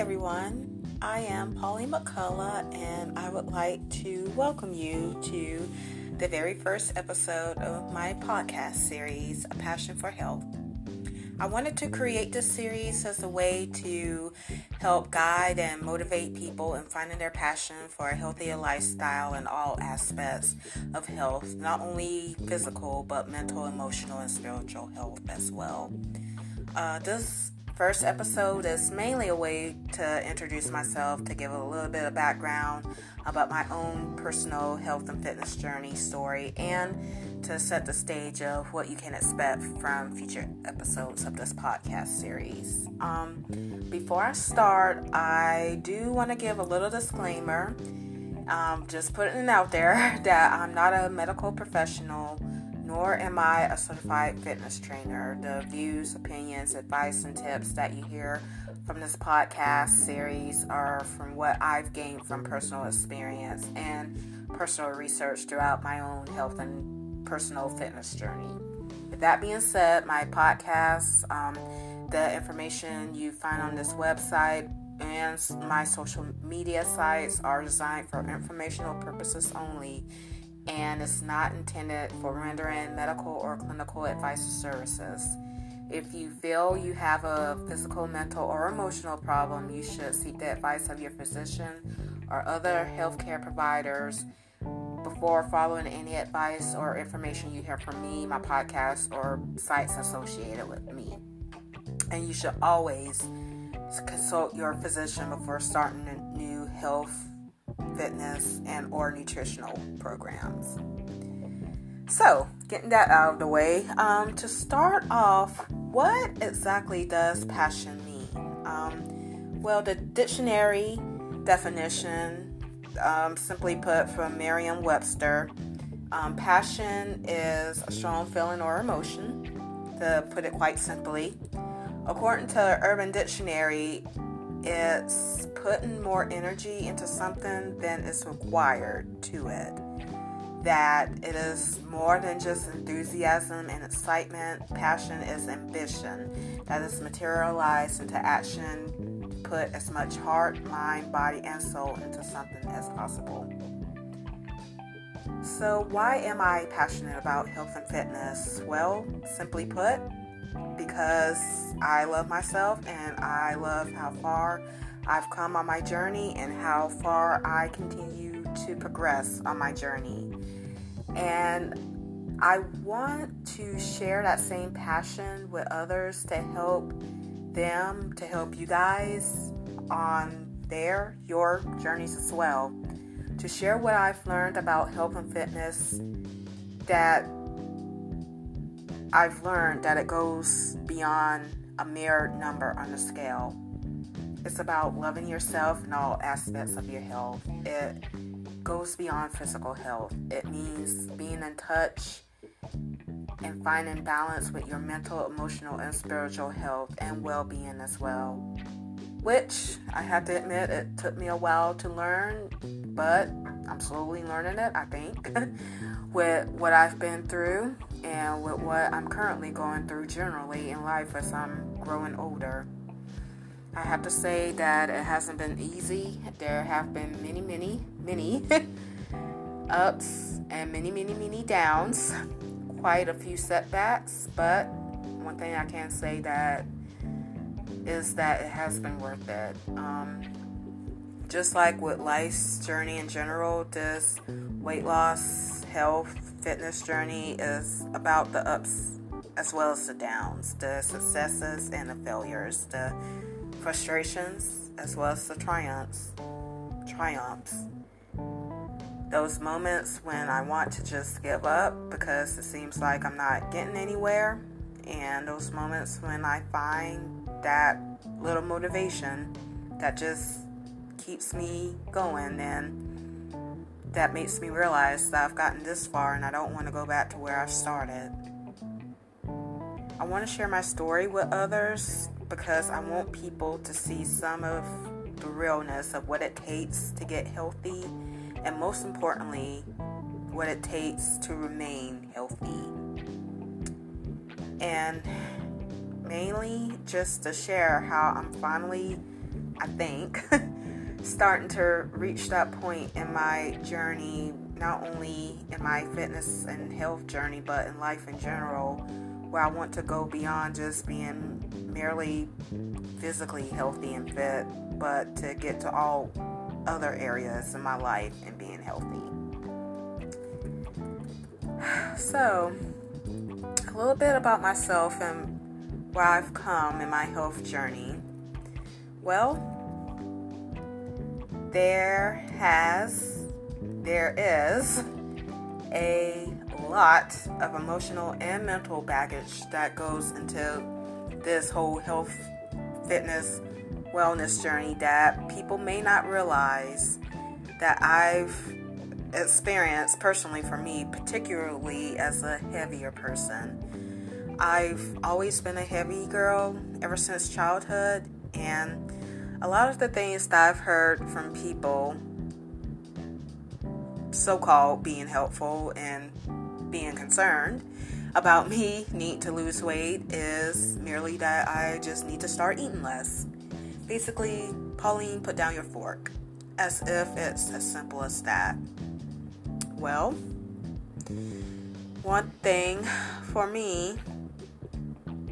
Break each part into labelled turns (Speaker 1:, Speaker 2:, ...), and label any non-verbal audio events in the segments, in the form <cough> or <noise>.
Speaker 1: everyone. I am Polly McCullough, and I would like to welcome you to the very first episode of my podcast series, A Passion for Health. I wanted to create this series as a way to help guide and motivate people in finding their passion for a healthier lifestyle in all aspects of health, not only physical, but mental, emotional, and spiritual health as well. Uh, this first episode is mainly a way to introduce myself, to give a little bit of background about my own personal health and fitness journey story, and to set the stage of what you can expect from future episodes of this podcast series. Um, before I start, I do want to give a little disclaimer. Um, just putting it out there <laughs> that I'm not a medical professional nor am I a certified fitness trainer. The views, opinions, advice, and tips that you hear from this podcast series are from what I've gained from personal experience and personal research throughout my own health and personal fitness journey. With that being said, my podcast, um, the information you find on this website, and my social media sites are designed for informational purposes only and it's not intended for rendering medical or clinical advice or services. If you feel you have a physical, mental, or emotional problem, you should seek the advice of your physician or other healthcare providers before following any advice or information you hear from me, my podcast, or sites associated with me. And you should always consult your physician before starting a new health fitness and or nutritional programs. So, getting that out of the way, um, to start off, what exactly does passion mean? Um, well, the dictionary definition, um, simply put from Merriam Webster, um, passion is a strong feeling or emotion, to put it quite simply. According to Urban Dictionary, it's putting more energy into something than is required to it. That it is more than just enthusiasm and excitement. Passion is ambition that is materialized into action. Put as much heart, mind, body, and soul into something as possible. So, why am I passionate about health and fitness? Well, simply put, because I love myself and I love how far I've come on my journey and how far I continue to progress on my journey. And I want to share that same passion with others to help them, to help you guys on their, your journeys as well. To share what I've learned about health and fitness that I've learned that it goes beyond a mere number on the scale. It's about loving yourself in all aspects of your health. It goes beyond physical health. It means being in touch and finding balance with your mental, emotional, and spiritual health and well being as well. Which I have to admit, it took me a while to learn, but I'm slowly learning it, I think, <laughs> with what I've been through and with what I'm currently going through generally in life as I'm growing older. I have to say that it hasn't been easy. There have been many, many, many <laughs> ups and many, many, many downs. Quite a few setbacks, but one thing I can say that is that it has been worth it. Um, just like with life's journey in general, this weight loss, health, fitness journey is about the ups as well as the downs, the successes and the failures, the frustrations as well as the triumphs. Triumphs. Those moments when I want to just give up because it seems like I'm not getting anywhere, and those moments when I find that little motivation that just keeps me going and that makes me realize that I've gotten this far and I don't want to go back to where I started. I want to share my story with others because I want people to see some of the realness of what it takes to get healthy and most importantly, what it takes to remain healthy. And mainly just to share how I'm finally I think, <laughs> starting to reach that point in my journey, not only in my fitness and health journey, but in life in general, where I want to go beyond just being merely physically healthy and fit, but to get to all other areas in my life and being healthy. <sighs> So, a little bit about myself and where I've come in my health journey. Well, there has, there is a lot of emotional and mental baggage that goes into this whole health, fitness, wellness journey that people may not realize that I've experienced personally for me, particularly as a heavier person. I've always been a heavy girl ever since childhood, and a lot of the things that I've heard from people, so called being helpful and being concerned about me need to lose weight, is merely that I just need to start eating less. Basically, Pauline, put down your fork, as if it's as simple as that. Well, one thing for me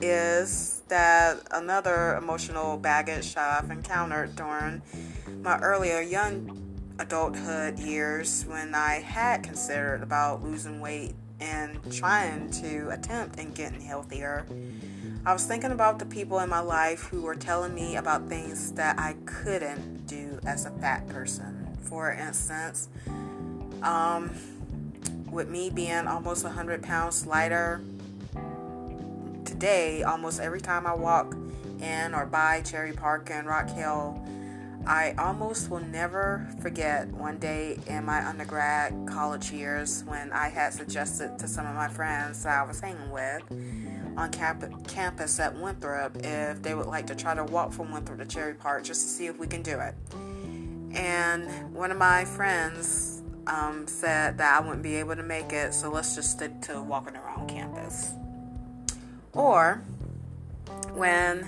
Speaker 1: is that another emotional baggage I've encountered during my earlier young adulthood years when I had considered about losing weight and trying to attempt and getting healthier. I was thinking about the people in my life who were telling me about things that I couldn't do as a fat person. For instance, um, with me being almost 100 pounds lighter today, almost every time I walk in or by Cherry Park and Rock Hill, I almost will never forget one day in my undergrad college years when I had suggested to some of my friends that I was hanging with on camp- campus at Winthrop if they would like to try to walk from Winthrop to Cherry Park just to see if we can do it. And one of my friends um, said that I wouldn't be able to make it, so let's just stick to walking around campus. Or when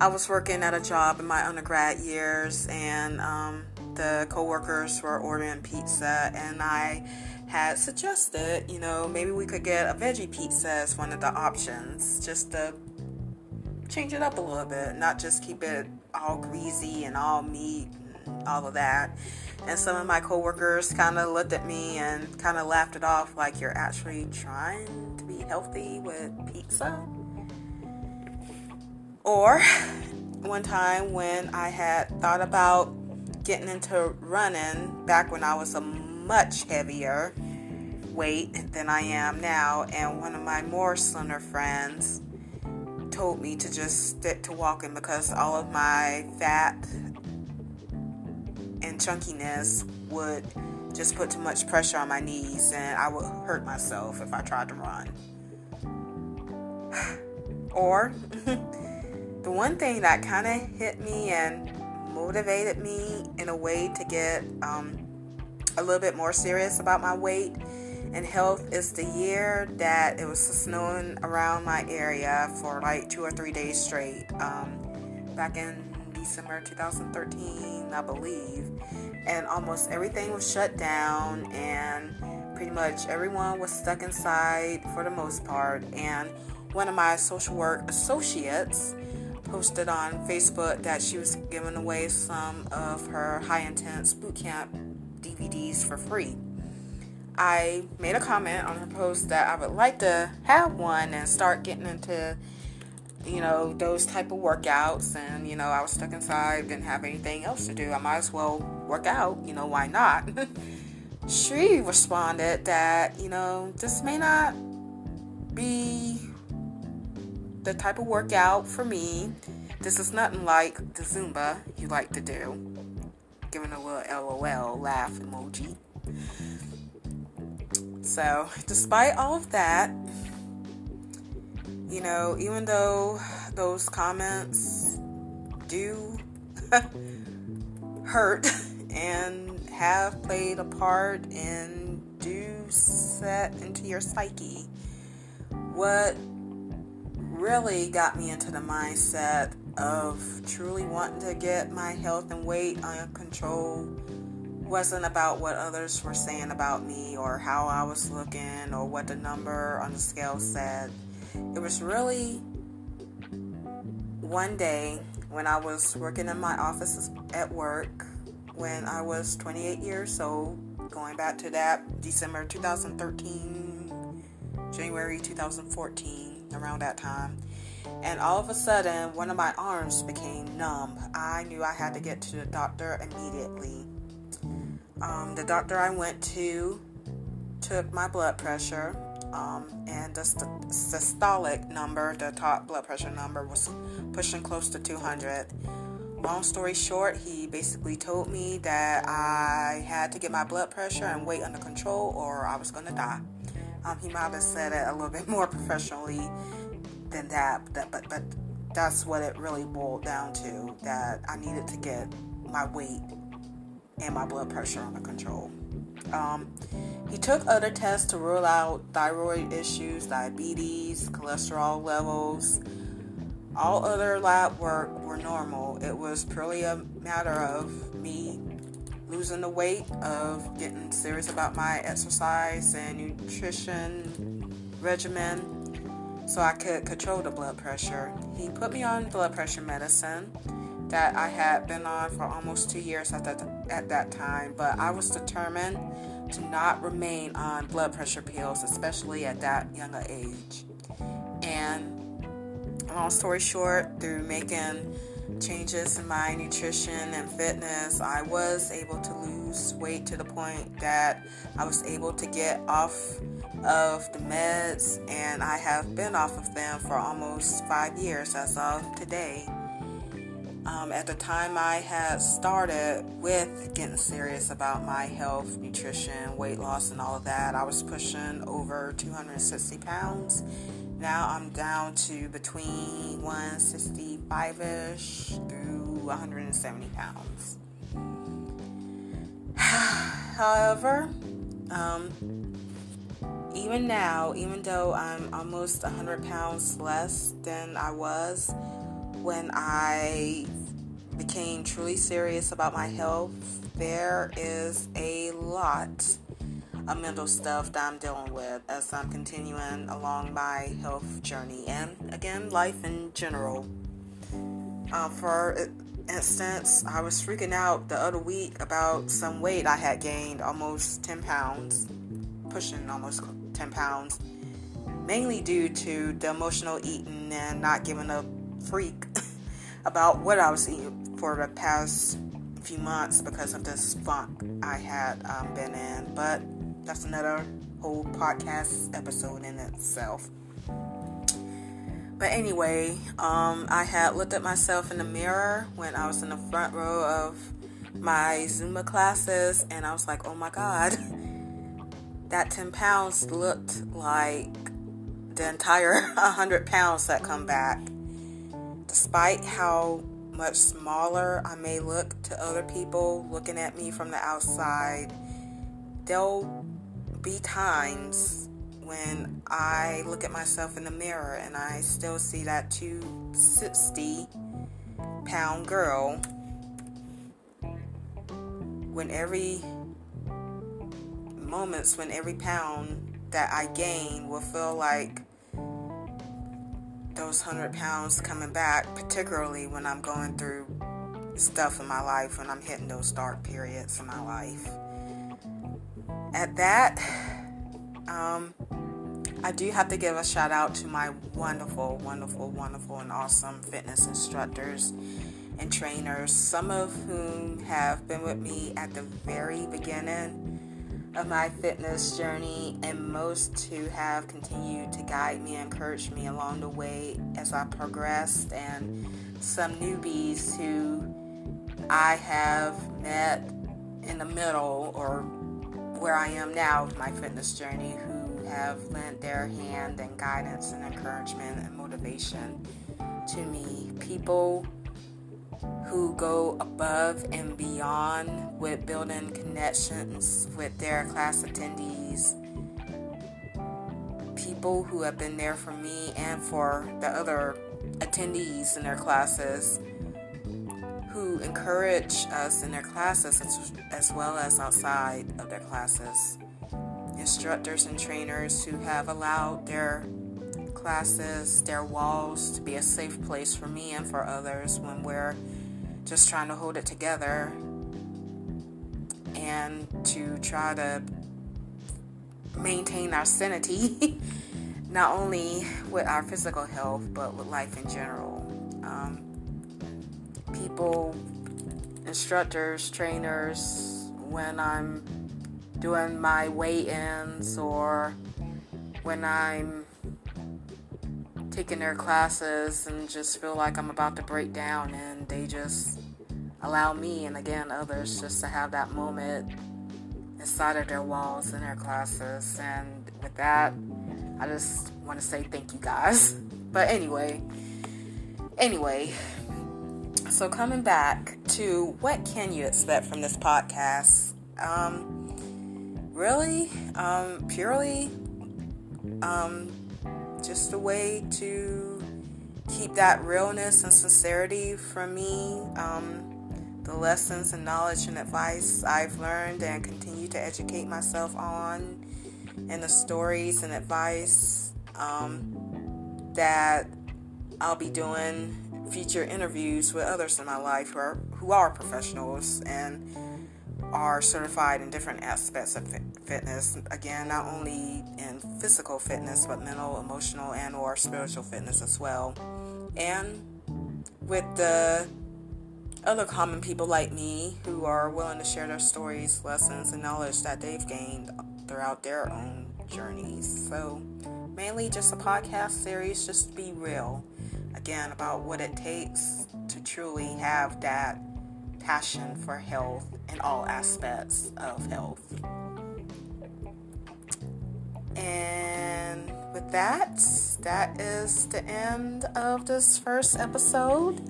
Speaker 1: I was working at a job in my undergrad years, and um, the coworkers were ordering pizza, and I had suggested, you know, maybe we could get a veggie pizza as one of the options, just to change it up a little bit, not just keep it all greasy and all meat and all of that. And some of my coworkers kind of looked at me and kind of laughed it off like you're actually trying be healthy with pizza. Or one time when I had thought about getting into running back when I was a much heavier weight than I am now, and one of my more slender friends told me to just stick to walking because all of my fat and chunkiness would just put too much pressure on my knees and I would hurt myself if I tried to run. Or <laughs> the one thing that kind of hit me and motivated me in a way to get um, a little bit more serious about my weight and health is the year that it was snowing around my area for like two or three days straight. Um, back in December 2013, I believe. And almost everything was shut down, and pretty much everyone was stuck inside for the most part. And one of my social work associates posted on Facebook that she was giving away some of her high intense boot camp DVDs for free. I made a comment on her post that I would like to have one and start getting into you know, those type of workouts and, you know, I was stuck inside, didn't have anything else to do. I might as well work out, you know, why not? <laughs> she responded that, you know, this may not be the type of workout for me. This is nothing like the Zumba you like to do. Giving a little LOL laugh emoji. So, despite all of that, you know, even though those comments do <laughs> hurt and have played a part and do set into your psyche, what really got me into the mindset of truly wanting to get my health and weight under control wasn't about what others were saying about me or how I was looking or what the number on the scale said. It was really one day when I was working in my office at work when I was 28 years old, going back to that December 2013, January 2014, around that time. And all of a sudden, one of my arms became numb. I knew I had to get to the doctor immediately. Um, the doctor I went to took my blood pressure, um, and the st- systolic number, the top blood pressure number, was pushing close to 200. Long story short, he basically told me that I had to get my blood pressure and weight under control or I was going to die. Um, he might have said it a little bit <laughs> more professionally than that, but, but, but that's what it really boiled down to that I needed to get my weight and my blood pressure under control. Um, he took other tests to rule out thyroid issues, diabetes, cholesterol levels. All other lab work were normal. It was purely a matter of me losing the weight, of getting serious about my exercise and nutrition regimen so I could control the blood pressure. He put me on blood pressure medicine that I had been on for almost two years at that, at that time, but I was determined to not remain on blood pressure pills, especially at that younger age. And long story short, through making changes in my nutrition and fitness, I was able to lose weight to the point that I was able to get off of the meds, and I have been off of them for almost five years as of today. Um, at the time I had started with getting serious about my health, nutrition, weight loss, and all of that, I was pushing over 260 pounds. Now I'm down to between 165 ish through 170 pounds. <sighs> However, um, even now, even though I'm almost 100 pounds less than I was, when I became truly serious about my health, there is a lot of mental stuff that I'm dealing with as I'm continuing along my health journey and again, life in general. Uh, for instance, I was freaking out the other week about some weight I had gained almost 10 pounds, pushing almost 10 pounds, mainly due to the emotional eating and not giving a freak <laughs> about what I was eating for the past few months because of this funk I had um, been in. But that's another whole podcast episode in itself. But anyway, um, I had looked at myself in the mirror when I was in the front row of my Zumba classes, and I was like, oh my God, <laughs> that 10 pounds looked like the entire <laughs> 100 pounds that come back despite how much smaller I may look to other people looking at me from the outside, there'll be times when I look at myself in the mirror and I still see that 260 pound girl when every moments when every pound that I gain will feel like those 100 pounds coming back, particularly when I'm going through stuff in my life, when I'm hitting those dark periods in my life. At that, um, I do have to give a shout out to my wonderful, wonderful, wonderful, and awesome fitness instructors and trainers, some of whom have been with me at the very beginning of my fitness journey, and most who have continued to guide me and encourage me along the way as I progressed, and some newbies who I have met in the middle or where I am now with my fitness journey who have lent their hand and guidance and encouragement and motivation to me. People who go above and beyond with building connections with their class attendees. People who have been there for me and for the other attendees in their classes who encourage us in their classes as, well as outside of their classes. Instructors and trainers who have allowed their classes, their walls to be a safe place for me and for others when we're just trying to hold it together and to try to maintain our sanity, <laughs> not only with our physical health, but with life in general. Um, people, instructors, trainers, when I'm doing my weigh ins or when I'm taking their classes and just feel like I'm about to break down, and they just allow me and again others just to have that moment inside of their walls in their classes. And with that, I just want to say thank you guys. <laughs> But anyway, anyway, so coming back to what can you expect from this podcast? Um, really, um, purely, um, just a way to keep that realness and sincerity from me. Um, the lessons and knowledge and advice I've learned and continue to educate myself on, and the stories and advice um, that I'll be doing future interviews with others in my life who are, who are professionals and are certified in different aspects of fitness again not only in physical fitness but mental emotional and or spiritual fitness as well and with the other common people like me who are willing to share their stories, lessons, and knowledge that they've gained throughout their own journeys. So, mainly just a podcast series, just to be real. Again, about what it takes to truly have that passion for health in all aspects of health. And with that, that is the end of this first episode.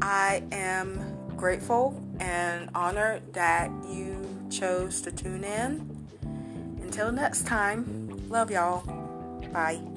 Speaker 1: I am grateful and honored that you chose to tune in. Until next time, love y'all. Bye.